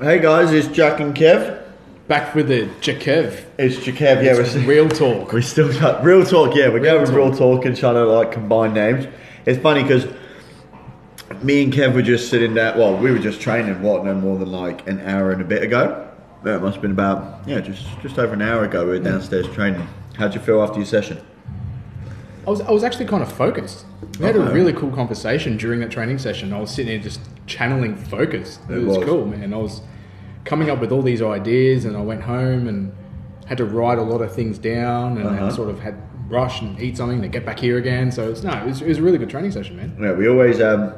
Hey guys, it's Jack and Kev. Back with the Jakev. It's Jakev. Yeah, It's we're, real talk. we're still real talk. Yeah, we're Real going with real talk. and trying to like combine names. It's funny because me and Kev were just sitting there. Well, we were just training. What? No more than like an hour and a bit ago. It must have been about yeah, just just over an hour ago. We were downstairs training. How'd you feel after your session? I was, I was actually kind of focused. We had a really cool conversation during that training session. I was sitting here just channeling focus. It, It was, was. cool, man. I was coming up with all these ideas, and I went home and had to write a lot of things down, and Uh-huh. sort of had rush and eat something to get back here again. So it's no, it was, it was a really good training session, man. Yeah, we always um,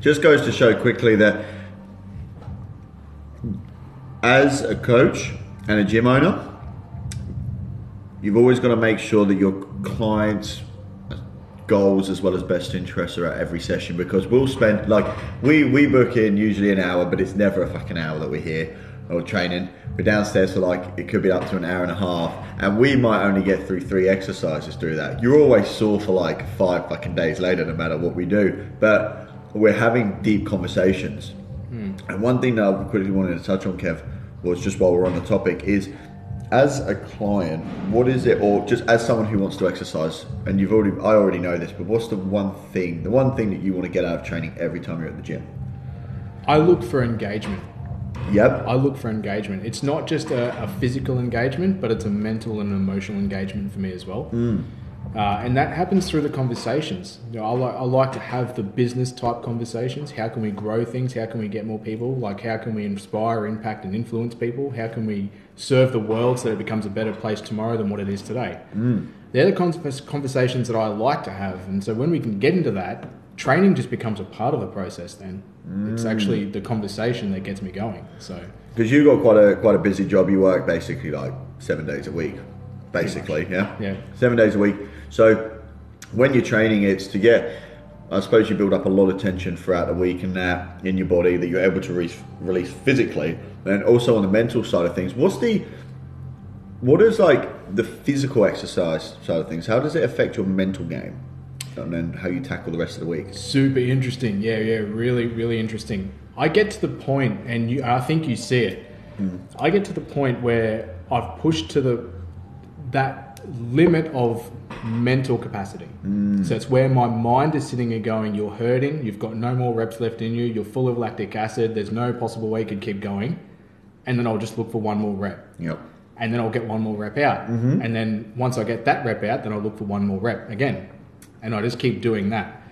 just goes to show quickly that as a coach and a gym owner, you've always got to make sure that your clients' goals as well as best interests are at every session because we'll spend like we we book in usually an hour, but it's never a fucking hour that we're here or training. We're downstairs for like it could be up to an hour and a half, and we might only get through three exercises through that. You're always sore for like five fucking days later, no matter what we do. But we're having deep conversations. Hmm. And one thing that I quickly wanted to touch on, Kev, was just while we're on the topic, is as a client, what is it, or just as someone who wants to exercise, and you've already, I already know this, but what's the one thing, the one thing that you want to get out of training every time you're at the gym? I look for engagement. Yep. I look for engagement. It's not just a, a physical engagement, but it's a mental and emotional engagement for me as well. Uh, and that happens through the conversations. You know, I, like, I like to have the business type conversations. How can we grow things? How can we get more people? Like, how can we inspire, impact, and influence people? How can we serve the world so that it becomes a better place tomorrow than what it is today? Mm. They're the convers- conversations that I like to have. And so when we can get into that, training just becomes a part of the process then. It's mm. actually the conversation that gets me going. So. Because you've got quite a quite a busy job. You work basically like seven days a week, basically. Yeah. Yeah. Seven days a week. So when you're training, it's to get. I suppose you build up a lot of tension throughout the week and that in your body that you're able to re- release physically, and also on the mental side of things. What's the what is like the physical exercise side of things? How does it affect your mental game, and then how you tackle the rest of the week? Super interesting. Yeah, yeah, really, really interesting. I get to the point, and you, I think you see it. Hmm. I get to the point where I've pushed to the that limit of mental capacity. Hmm. So it's where my mind is sitting and going, "You're hurting. You've got no more reps left in you. You're full of lactic acid. There's no possible way you could keep going." And then I'll just look for one more rep Yep. and then I'll get one more rep out. And then once I get that rep out, then I'll look for one more rep again. And I just keep doing that.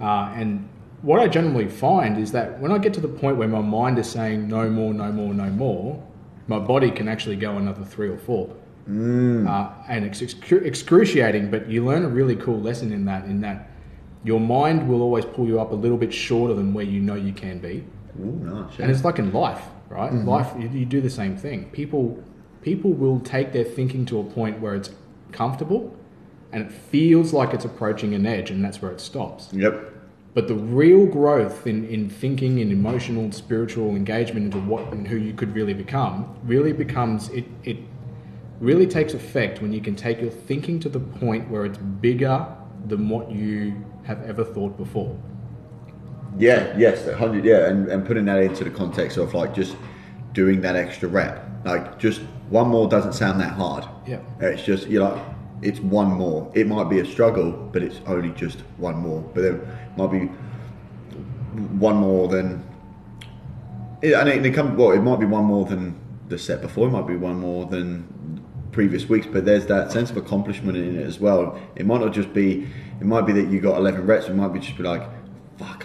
Uh, and what I generally find is that when I get to the point where my mind is saying no more, no more, no more, my body can actually go another three or four. Uh, and it's excru- excruciating, but you learn a really cool lesson in that, in that your mind will always pull you up a little bit shorter than where you know you can be. Ooh, nice. And it's like in life, right? Mm-hmm. Life, you, you do the same thing. People, people will take their thinking to a point where it's comfortable, and it feels like it's approaching an edge, and that's where it stops. Yep. But the real growth in, in thinking, in emotional, spiritual engagement into what and who you could really become, really becomes it. It really takes effect when you can take your thinking to the point where it's bigger than what you have ever thought before. Yeah, yes, a hundred. Yeah, and, and putting that into the context of like just doing that extra rep, like just one more doesn't sound that hard. Yeah. it's just you're like it's one more. It might be a struggle, but it's only just one more. But then it might be one more than. And it, it come well. It might be one more than the set before. It might be one more than previous weeks. But there's that sense of accomplishment in it as well. It might not just be. It might be that you got 11 reps. It might be just be like, fuck,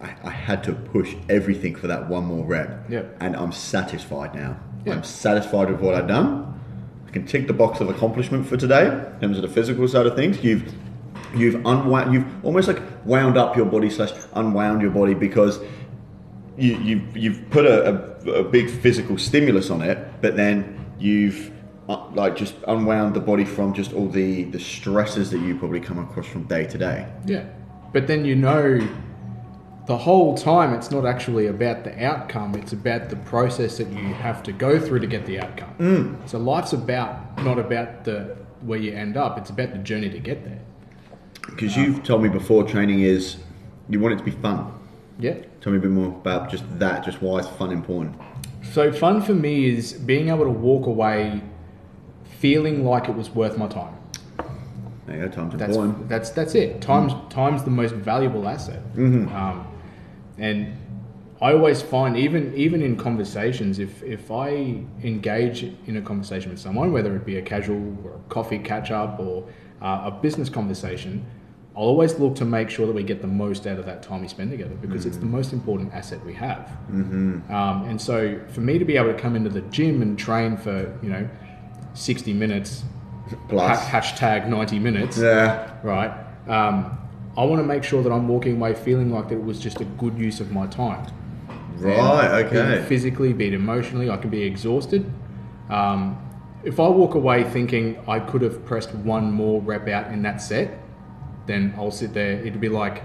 I, I, had to push everything for that one more rep. Yeah. And I'm satisfied now. I'm satisfied with what I've done. I can tick the box of accomplishment for today in terms of the physical side of things. You've you've unwound, you've almost like wound up your body slash unwound your body because you, you've you've put a, a, a big physical stimulus on it, but then you've uh, like just unwound the body from just all the the stresses that you probably come across from day to day. Yeah. But then you know the whole time it's not actually about the outcome, it's about the process that you have to go through to get the outcome. Mm. So life's about not about the where you end up, it's about the journey to get there. Because you've told me before, training is you want it to be fun. Yeah. Tell me a bit more about just that. Just why is fun important? So fun for me is being able to walk away feeling like it was worth my time. There you go. Time's That's important. that's that's it. Time's mm. time's the most valuable asset. Mm-hmm. Um, and I always find even even in conversations, if if I engage in a conversation with someone, whether it be a casual or a coffee catch up or uh, a business conversation, I'll always look to make sure that we get the most out of that time we spend together because it's the most important asset we have. Mm-hmm. Um, and so for me to be able to come into the gym and train for you know sixty minutes, Plus. ha- hashtag ninety minutes Yeah. right? Um, I want to make sure that I'm walking away feeling like that it was just a good use of my time. Right. And Be it Okay. physically, be it emotionally, I can be exhausted. Um, if I walk away thinking I could have pressed one more rep out in that set, then I'll sit there. It'd be like,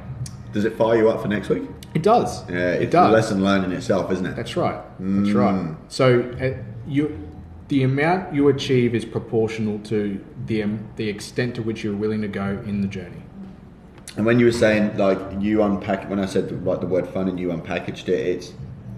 Does it fire you up for next week? it does. Yeah. it does. a lesson learned in itself, isn't it? That's right. That's right. So uh, you, the amount you achieve is proportional to the um, the extent to which you're willing to go in the journey. And when you were saying like you unpack when I said like the word fun and you unpackaged it, it's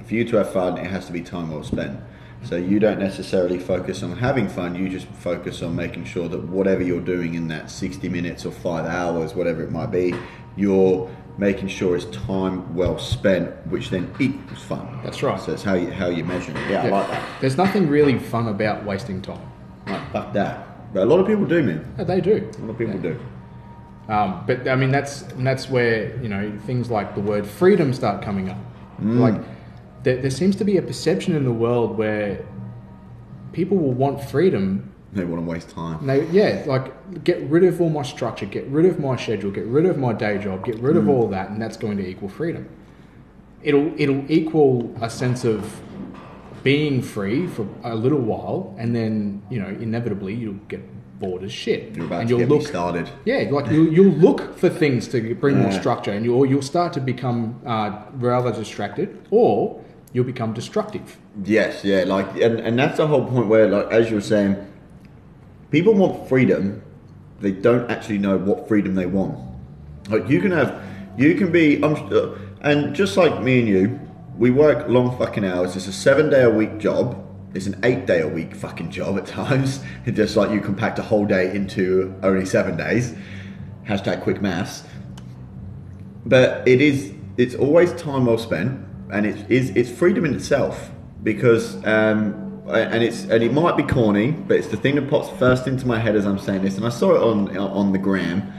for you to have fun, it has to be time well spent. So you don't necessarily focus on having fun, you just focus on making sure that whatever you're doing in that 60 minutes or 5 hours, whatever it might be, you're making sure it's time well spent, which then equals fun. That's right. So it's how you how you measure it. Yeah, I like that. There's nothing really fun about wasting time. Like, fuck that. But a lot of people do, man. Yeah, they do. A lot of people do. Um, but I mean, that's that's where you know things like the word freedom start coming up. Like there, there seems to be a perception in the world where people will want freedom. They want to waste time. They, yeah, like get rid of all my structure, get rid of my schedule, get rid of my day job, get rid of all that, and that's going to equal freedom. It'll it'll equal a sense of being free for a little while, and then you know inevitably you'll get bored as shit, You're about and to you'll get look started. yeah, like you'll, you'll look for things to bring more structure, and you'll you'll start to become uh, rather distracted, or you'll become destructive. Yes, yeah, like, and, and that's the whole point where, like, as you were saying, people want freedom, they don't actually know what freedom they want. Like, you can have, you can be, I'm, uh, and just like me and you, we work long fucking hours. It's a seven day a week job. It's an eight day a week fucking job at times. It's just like you compact a whole day into only seven days. Hashtag quick maths but it is it's always time well spent and it is it's freedom in itself because um and it's and it might be corny but it's the thing that pops first into my head as i'm saying this and i saw it on on the gram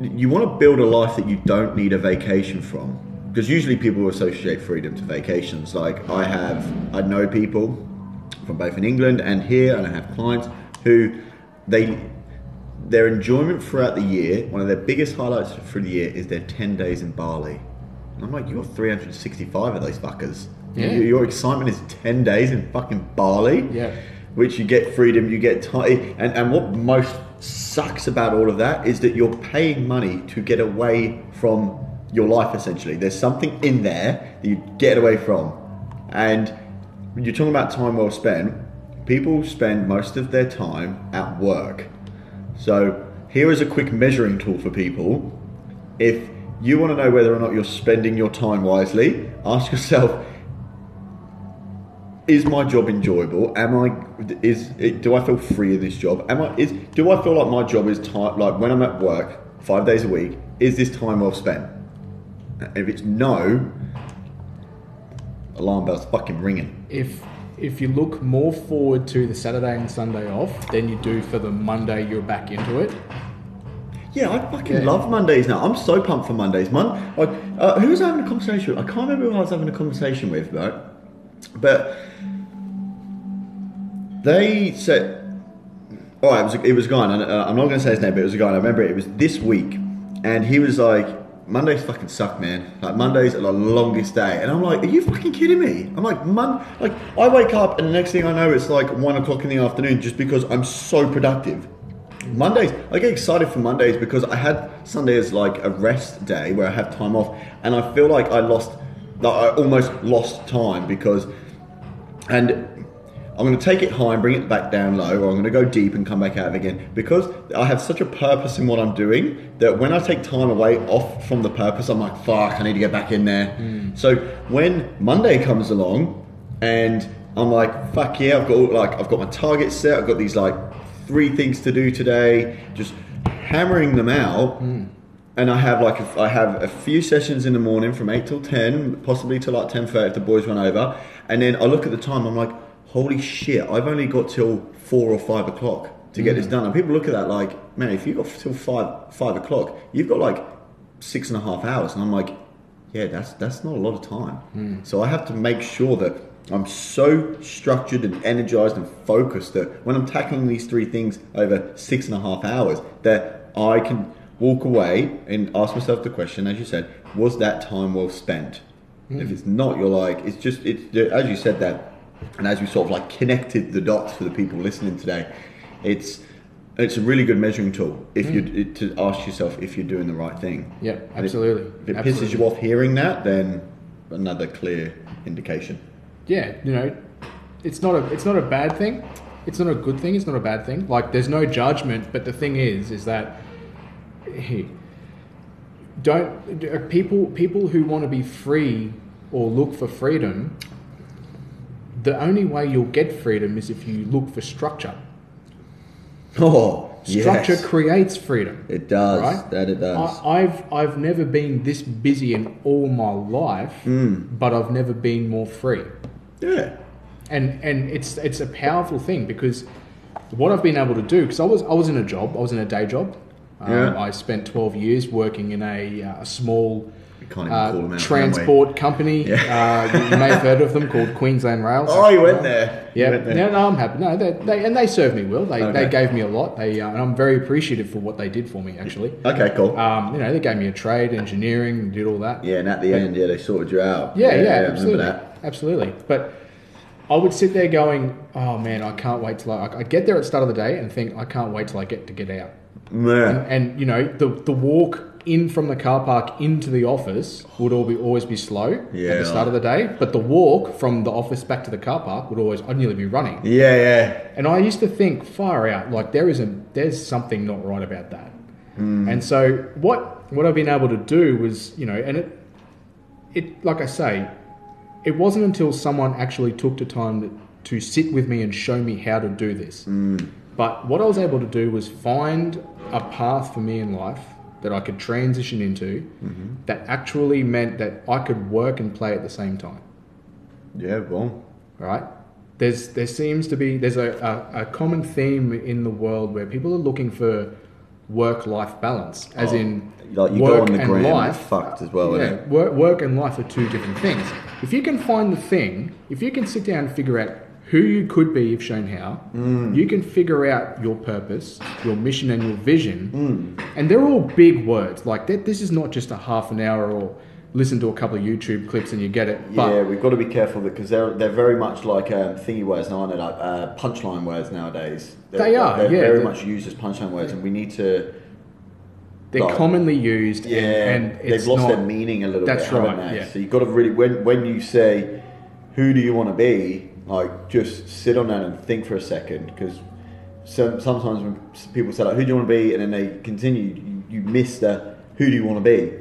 you want to build a life that you don't need a vacation from because usually people associate freedom to vacations like i have i know people from both in england and here and i have clients who they their enjoyment throughout the year, one of their biggest highlights for the year is their 10 days in Bali. And I'm like, you got 365 of those fuckers. Yeah. Your, your excitement is 10 days in fucking Bali. Yeah. Which you get freedom, you get time. And, and what most sucks about all of that is that you're paying money to get away from your life essentially. There's something in there that you get away from. And when you're talking about time well spent, people spend most of their time at work. So here is a quick measuring tool for people. If you want to know whether or not you're spending your time wisely, ask yourself: Is my job enjoyable? Am I is do I feel free in this job? Am I is do I feel like my job is time like when I'm at work five days a week? Is this time well spent? If it's no, alarm bells fucking ringing. If if you look more forward to the Saturday and Sunday off than you do for the Monday you're back into it, Yeah, I fucking Yeah. love Mondays now. I'm so pumped for Mondays. Mon- like, uh, who was I having a conversation with? I can't remember who I was having a conversation with, right? But they said, oh, it was it was gone." And uh, I'm not going to say his name, but it was a guy. And I remember it, it was this week, and he was like, Mondays fucking suck, man. Like Mondays are the longest day, and I'm like, are you fucking kidding me? I'm like, Mon, like I wake up, and the next thing I know, it's like one o'clock in the afternoon, just because I'm so productive. Mondays, I get excited for Mondays because I had Sunday as like a rest day where I have time off, and I feel like I lost, like I almost lost time because, and I'm going to take it high and bring it back down low, or I'm going to go deep and come back out again. Because I have such a purpose in what I'm doing that when I take time away off from the purpose, I'm like, fuck, I need to get back in there. Hmm. So when Monday comes along and I'm like, fuck yeah, I've got like I've got my target set, I've got these like three things to do today, just hammering them out. Hmm. And I have like a, I have a few sessions in the morning from eight till ten, possibly till like ten thirty if the boys run over. And then I look at the time, I'm like, holy shit, I've only got till four or five o'clock to get this mm. done. And people look at that like, man, if you've got till five five o'clock, you've got like six and a half hours. And I'm like, yeah, that's that's not a lot of time. Hmm. So I have to make sure that I'm so structured and energized and focused that when I'm tackling these three things over six and a half hours, that I can walk away and ask myself the question, as you said, was that time well spent? If hmm. it's not, you're like, it's just, it's as you said that, and as we sort of like connected the dots for the people listening today, it's it's a really good measuring tool if you to ask yourself if you're doing the right thing. Yeah, And if- absolutely. If it pisses you off hearing that, then another clear indication. yeah, you know, it's not a it's not a bad thing. It's not a good thing. It's not a bad thing. Like there's no judgment, but the thing is, is that hey, don't uh, people people who want to be free or look for freedom. The only way you'll get freedom is if you look for structure. Oh, Structure yes. creates freedom. it does. right? That it does. I, I've I've never been this busy in all my life, Hmm. but I've never been more free. yeah. and and it's it's a powerful thing because what I've been able to do because I was I was in a job I was in a day job um, Yeah. I spent 12 years working in a, uh, a small We can't even uh, call them out. transport company uh, you, may have heard of them called Queensland Rails Oh, you went there. Yeah went there. no, no I'm happy no they, they and they served me well they, they gave me a lot they uh, and I'm very appreciative for what they did for me actually Okay, cool. um, you know they gave me a trade engineering did all that yeah, and at the end, yeah, they sorted you out. yeah, yeah, I remember absolutely, absolutely. But I would sit there going, "Oh man, I can't wait till I." I get there at the start of the day and think, "I can't wait till I get to get out." Yeah. And, and you know, the the walk in from the car park into the office would all be always be slow at the start of the day, but the walk from the office back to the car park would always I'd nearly be running. Yeah, yeah. And I used to think far out, like there is a there's something not right about that. Hmm. And so what what I've been able to do was, you know, and it it like I say, it wasn't until someone actually took the time to, to sit with me and show me how to do this. But what I was able to do was find a path for me in life that I could transition into mm-hmm. that actually meant that I could work and play at the same time Yeah, well. right? There's there seems to be there's a, a, a common theme in the world where people are looking for work life balance, as Oh, in like you go work on the and gram, life. fucked as well, yeah, work, work and life are two different things. If you can find the thing, if you can sit down and figure out who you could be if shown how, Mm. you can figure out your purpose, your mission, and your vision. Mm. And they're all big words. Like that, this is not just a half an hour or listen to a couple of YouTube clips and you get it. But yeah, we've got to be careful because they're they're very much like um, thingy words now, aren't they? Like uh, punchline words nowadays. They're, They are, They're yeah, very they're- much used as punchline words, and we need to. they're Like- commonly used. Yeah, and, and they've lost not, their meaning a little That's bit, haven't right, yeah. So you've got to really when when you say, "Who do you want to be?" Like just sit on that and think for a second because. Some, sometimes when people say like, "Who do you want to be?" and then they continue, you, you miss the "Who do you want to be?"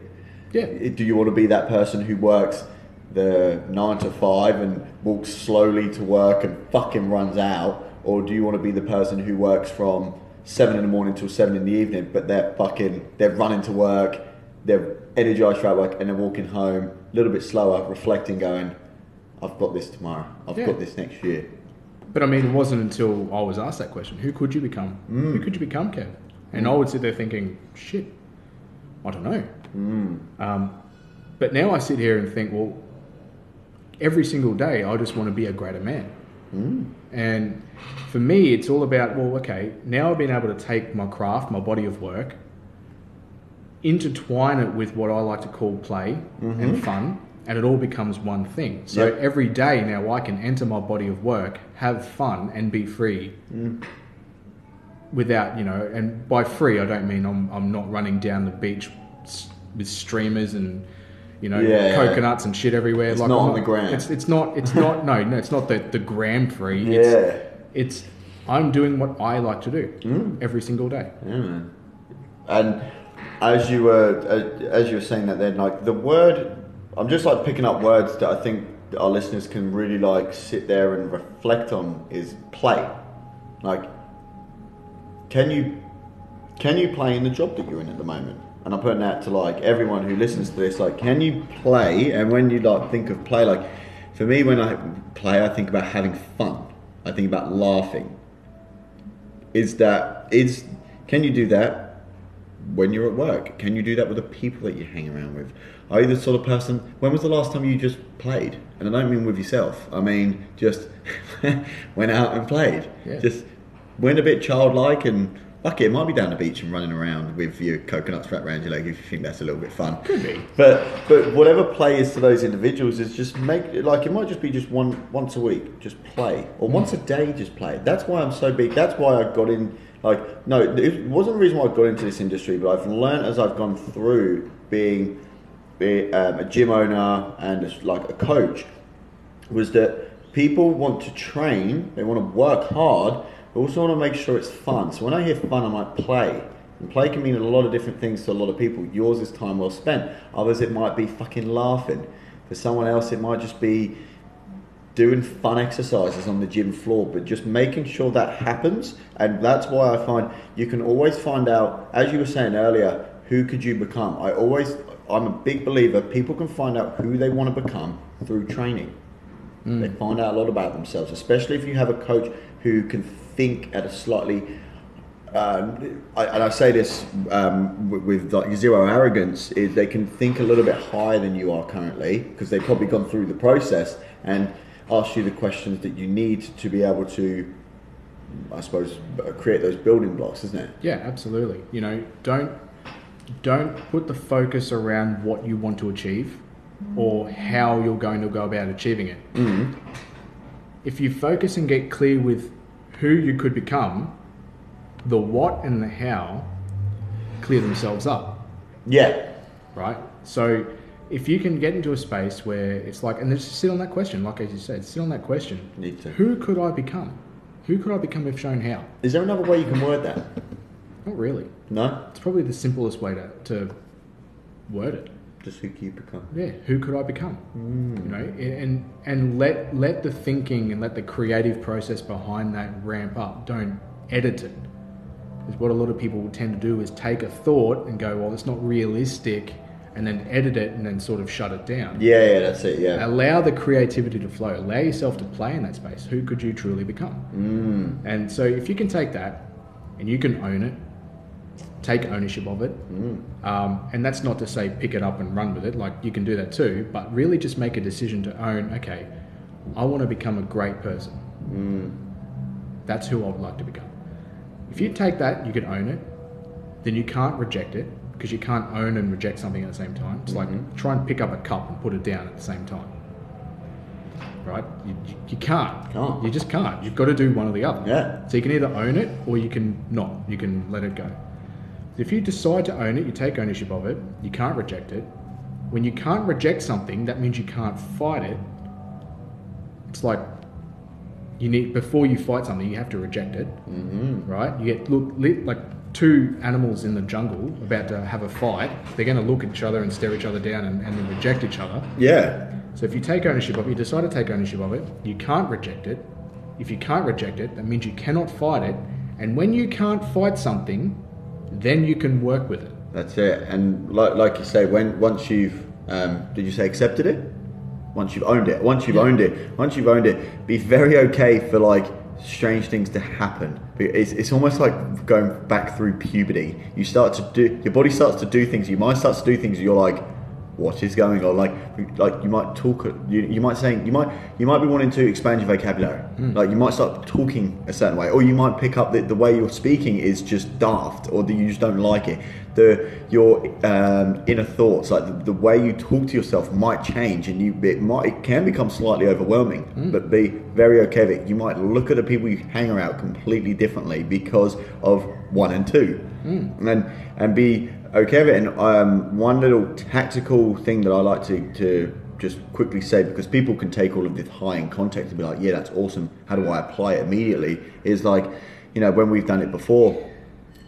Yeah. Eh, do you want to be that person who works the nine to five and walks slowly to work and fucking runs out, or do you want to be the person who works from seven in the morning till seven in the evening, but they're fucking they're running to work, they're energized throughout work, and they're walking home a little bit slower, reflecting, going, "I've got this tomorrow. I've Yeah. got this next year." But I mean, it wasn't until I was asked that question: Who could you become? Who mm. could you become, Kev? And mm. I would sit there thinking, "Shit, I don't know." Mm. Um, but now I sit here and think, well, every single day I just want to be a greater man. And for me, it's all about, well, okay, now I've been able to take my craft, my body of work, intertwine it with what I like to call play mm-hmm. and fun, and it all becomes one thing. So Yep. every day now I can enter my body of work, have fun, and be free. Without, you know, and by free, I don't mean I'm, I'm not running down the beach with streamers and you know, Yeah, yeah. coconuts and shit everywhere. It's like not I'm on the gram. It's it's not it's not no no it's not the the gram free. Yeah. It's, it's I'm doing what I like to do Mm. every single day. Yeah, man. And as you were uh, as you were saying that, then like the word, I'm just like picking up words that I think our listeners can really like sit there and reflect on is play. Like, can you can you play in the job that you're in at the moment? And I'm putting that to like everyone who listens to this. Like, can you play? And when you like think of play, like for me, when I play, I think about having fun. I think about laughing is that is can you do that when you're at work? Can you do that with the people that you hang around with? Are you the sort of person? When was the last time you just played? And I don't mean with yourself. I mean just went out and played. Yeah. Just went a bit childlike and fuck it, it might be down the beach and running around with your coconuts wrapped around your leg if you think that's a little bit fun. Could be. But but whatever play is to those individuals is just make like it might just be just one once a week, just play, or once a day, just play. That's why I'm so big. That's why I got in. Like no, it wasn't the reason why I got into this industry, but I've learned as I've gone through being, be, um, a gym owner and as, like a coach, was that people want to train, they want to work hard, but also want to make sure it's fun. So when I hear fun, I might play. And play can mean a lot of different things to a lot of people. Yours is time well spent. Others, it might be fucking laughing. For someone else, it might just be doing fun exercises on the gym floor, but just making sure that happens. And that's why I find you can always find out, as you were saying earlier, who could you become? I always, I'm a big believer, people can find out who they want to become through training. They find out a lot about themselves, especially if you have a coach who can think at a slightly um, I, and I say this um, with, with like zero arrogance, is they can think a little bit higher than you are currently because they've probably gone through the process and ask you the questions that you need to be able to, I suppose, create those building blocks, isn't it? Yeah, absolutely. You know, don't don't put the focus around what you want to achieve or how you're going to go about achieving it. Mm-hmm. If you focus and get clear with who you could become, the what and the how clear themselves up, Yeah, right? So if you can get into a space where it's like, and just sit on that question, like as you said, sit on that question. Need to. Who could I become? Who could I become if shown how? is there another way you can word that? Not really. No, It's probably the simplest way to, to word it. just who can you become? Yeah, who could I become? Mm. You know, and and let let the thinking and let the creative process behind that ramp up. Don't edit it. Because what a lot of people tend to do is take a thought and go, well, it's not realistic, and then edit it and then sort of shut it down. Yeah, yeah, that's it. Yeah, Allow the creativity to flow. Allow yourself to play in that space. Who could you truly become? mm. And so, if you can take that and you can own it, take ownership of it, Mm. um, and that's not to say pick it up and run with it, like you can do that too, but really just make a decision to own, okay, I want to become a great person. Mm. That's who I would like to become. If you take that, you can own it, then you can't reject it because you can't own and reject something at the same time. It's like try and pick up a cup and put it down at the same time. Right? You, you, you can't. Can't. You just can't. You've got to do one or the other. Yeah. So you can either own it or you can not. You can let it go. If you decide to own it, you take ownership of it. You can't reject it. When you can't reject something, that means you can't fight it. It's like you need before you fight something, you have to reject it, Mm-hmm. right? You get look li- like two animals in the jungle about to have a fight. They're going to look at each other and stare each other down and, and then reject each other. Yeah, So if you take ownership of it, you decide to take ownership of it, you can't reject it. If you can't reject it, that means you cannot fight it. And when you can't fight something, then you can work with it. that's it. And like like you say, when once you've um, did you say accepted it? Once you've owned it, once you've Yeah. owned it, once you've owned it, be very okay for like strange things to happen. It's, it's almost like going back through puberty. You start to do your body starts to do things. Your mind starts to do things. You're like, what is going on? Like like you might talk. You, you might saying you might you might be wanting to expand your vocabulary. Hmm. Like you might start talking a certain way, or you might pick up that the way you're speaking is just daft, or that you just don't like it. the your um, inner thoughts, like the, the way you talk to yourself, might change, and you it might it can become slightly overwhelming. Hmm. But be very okay with it. You might look at the people you hang around completely differently because of one and two, hmm. and and be okay. And um, one little tactical thing that I like to to just quickly say because people can take all of this high in context and be like, yeah, that's awesome. How do I apply it immediately? Is like, you know, when we've done it before,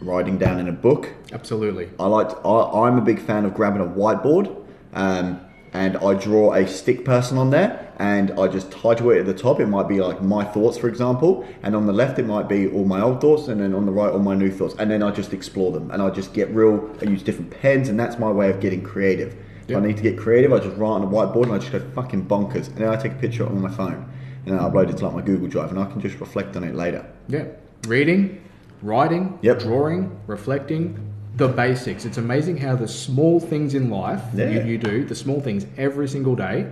writing down in a book. Absolutely. I like. To, I, I'm a big fan of grabbing a whiteboard, um, and I draw a stick person on there, and I just title it at the top. It might be like my thoughts, for example, and on the left it might be all my old thoughts, and then on the right all my new thoughts, and then I just explore them, and I just get real. I use different pens, and that's my way of getting creative. If Yeah. I need to get creative, I just write on a whiteboard, and I just go fucking bonkers, and then I take a picture on my phone, and then I upload it to like my Google Drive, and I can just reflect on it later. Yeah. Reading, writing, Yep. drawing, reflecting, the basics. It's amazing how the small things in life that you, you do, the small things every single day,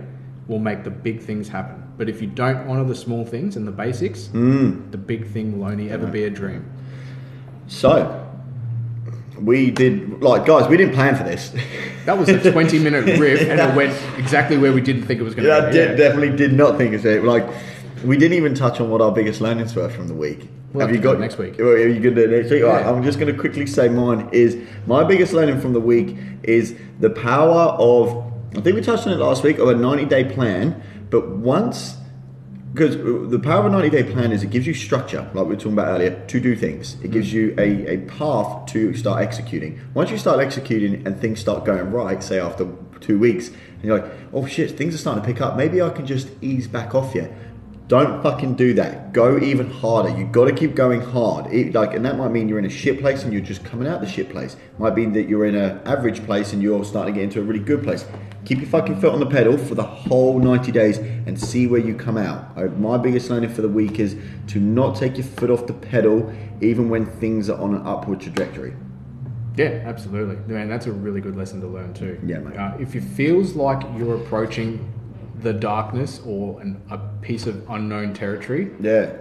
will make the big things happen. But if you don't honor the small things and the basics, Mm. the big thing will only ever be a dream. So, we did like guys. We didn't plan for this. That was a 20 minute riff and it went exactly where we didn't think it was going to Yeah, go. I did, definitely did not think it. Like, we didn't even touch on what our biggest learnings were from the week. We'll have to do it next week. Are you going to do it next week? All right, Yeah. I'm just going to quickly say mine is my biggest learning from the week is the power of. I think we touched on it last week of a 90 day plan, but once because the power of a 90 day plan is it gives you structure, like we were talking about earlier, to do things. It gives mm. you a, a path to start executing. Once you start executing and things start going right, say after two weeks, and you're like, oh shit, things are starting to pick up, maybe I can just ease back off here. Don't fucking do that. Go even harder. You got to keep going hard. It, like, and that might mean you're in a shit place and you're just coming out the shit place. Might be that you're in an average place and you're starting to get into a really good place. Keep your fucking foot on the pedal for the whole 90 days and see where you come out. My biggest learning for the week is to not take your foot off the pedal even when things are on an upward trajectory. Yeah, absolutely. Man, that's a really good lesson to learn too. Yeah, mate. Uh, if it feels like you're approaching the darkness or an, a piece of unknown territory, Yeah,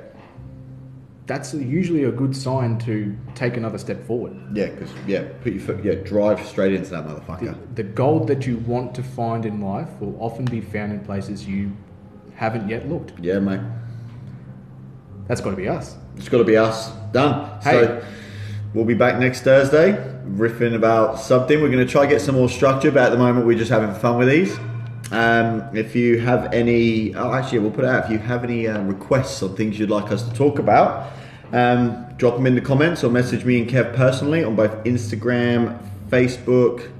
that's usually a good sign to take another step forward. yeah, because yeah, put your foot, yeah, drive straight into that motherfucker. The gold that you want to find in life will often be found in places you haven't yet looked. Yeah, mate. That's got to be us. It's got to be us. Done. Hey. So we'll be back next Thursday, riffing about something. We're going to try to get some more structure, but at the moment we're just having fun with these. Um, if you have any, oh, actually, we'll put it out. If you have any uh, requests on things you'd like us to talk about, um, drop them in the comments or message me and Kev personally on both Instagram, Facebook.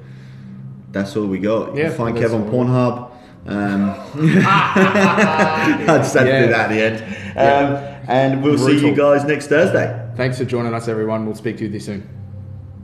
That's all we got. You Yeah, can find Kev on. Pornhub. Um, I just had to do that at the end. Um, And we'll see you guys next Thursday. Thanks for joining us, everyone. We'll speak to you this soon.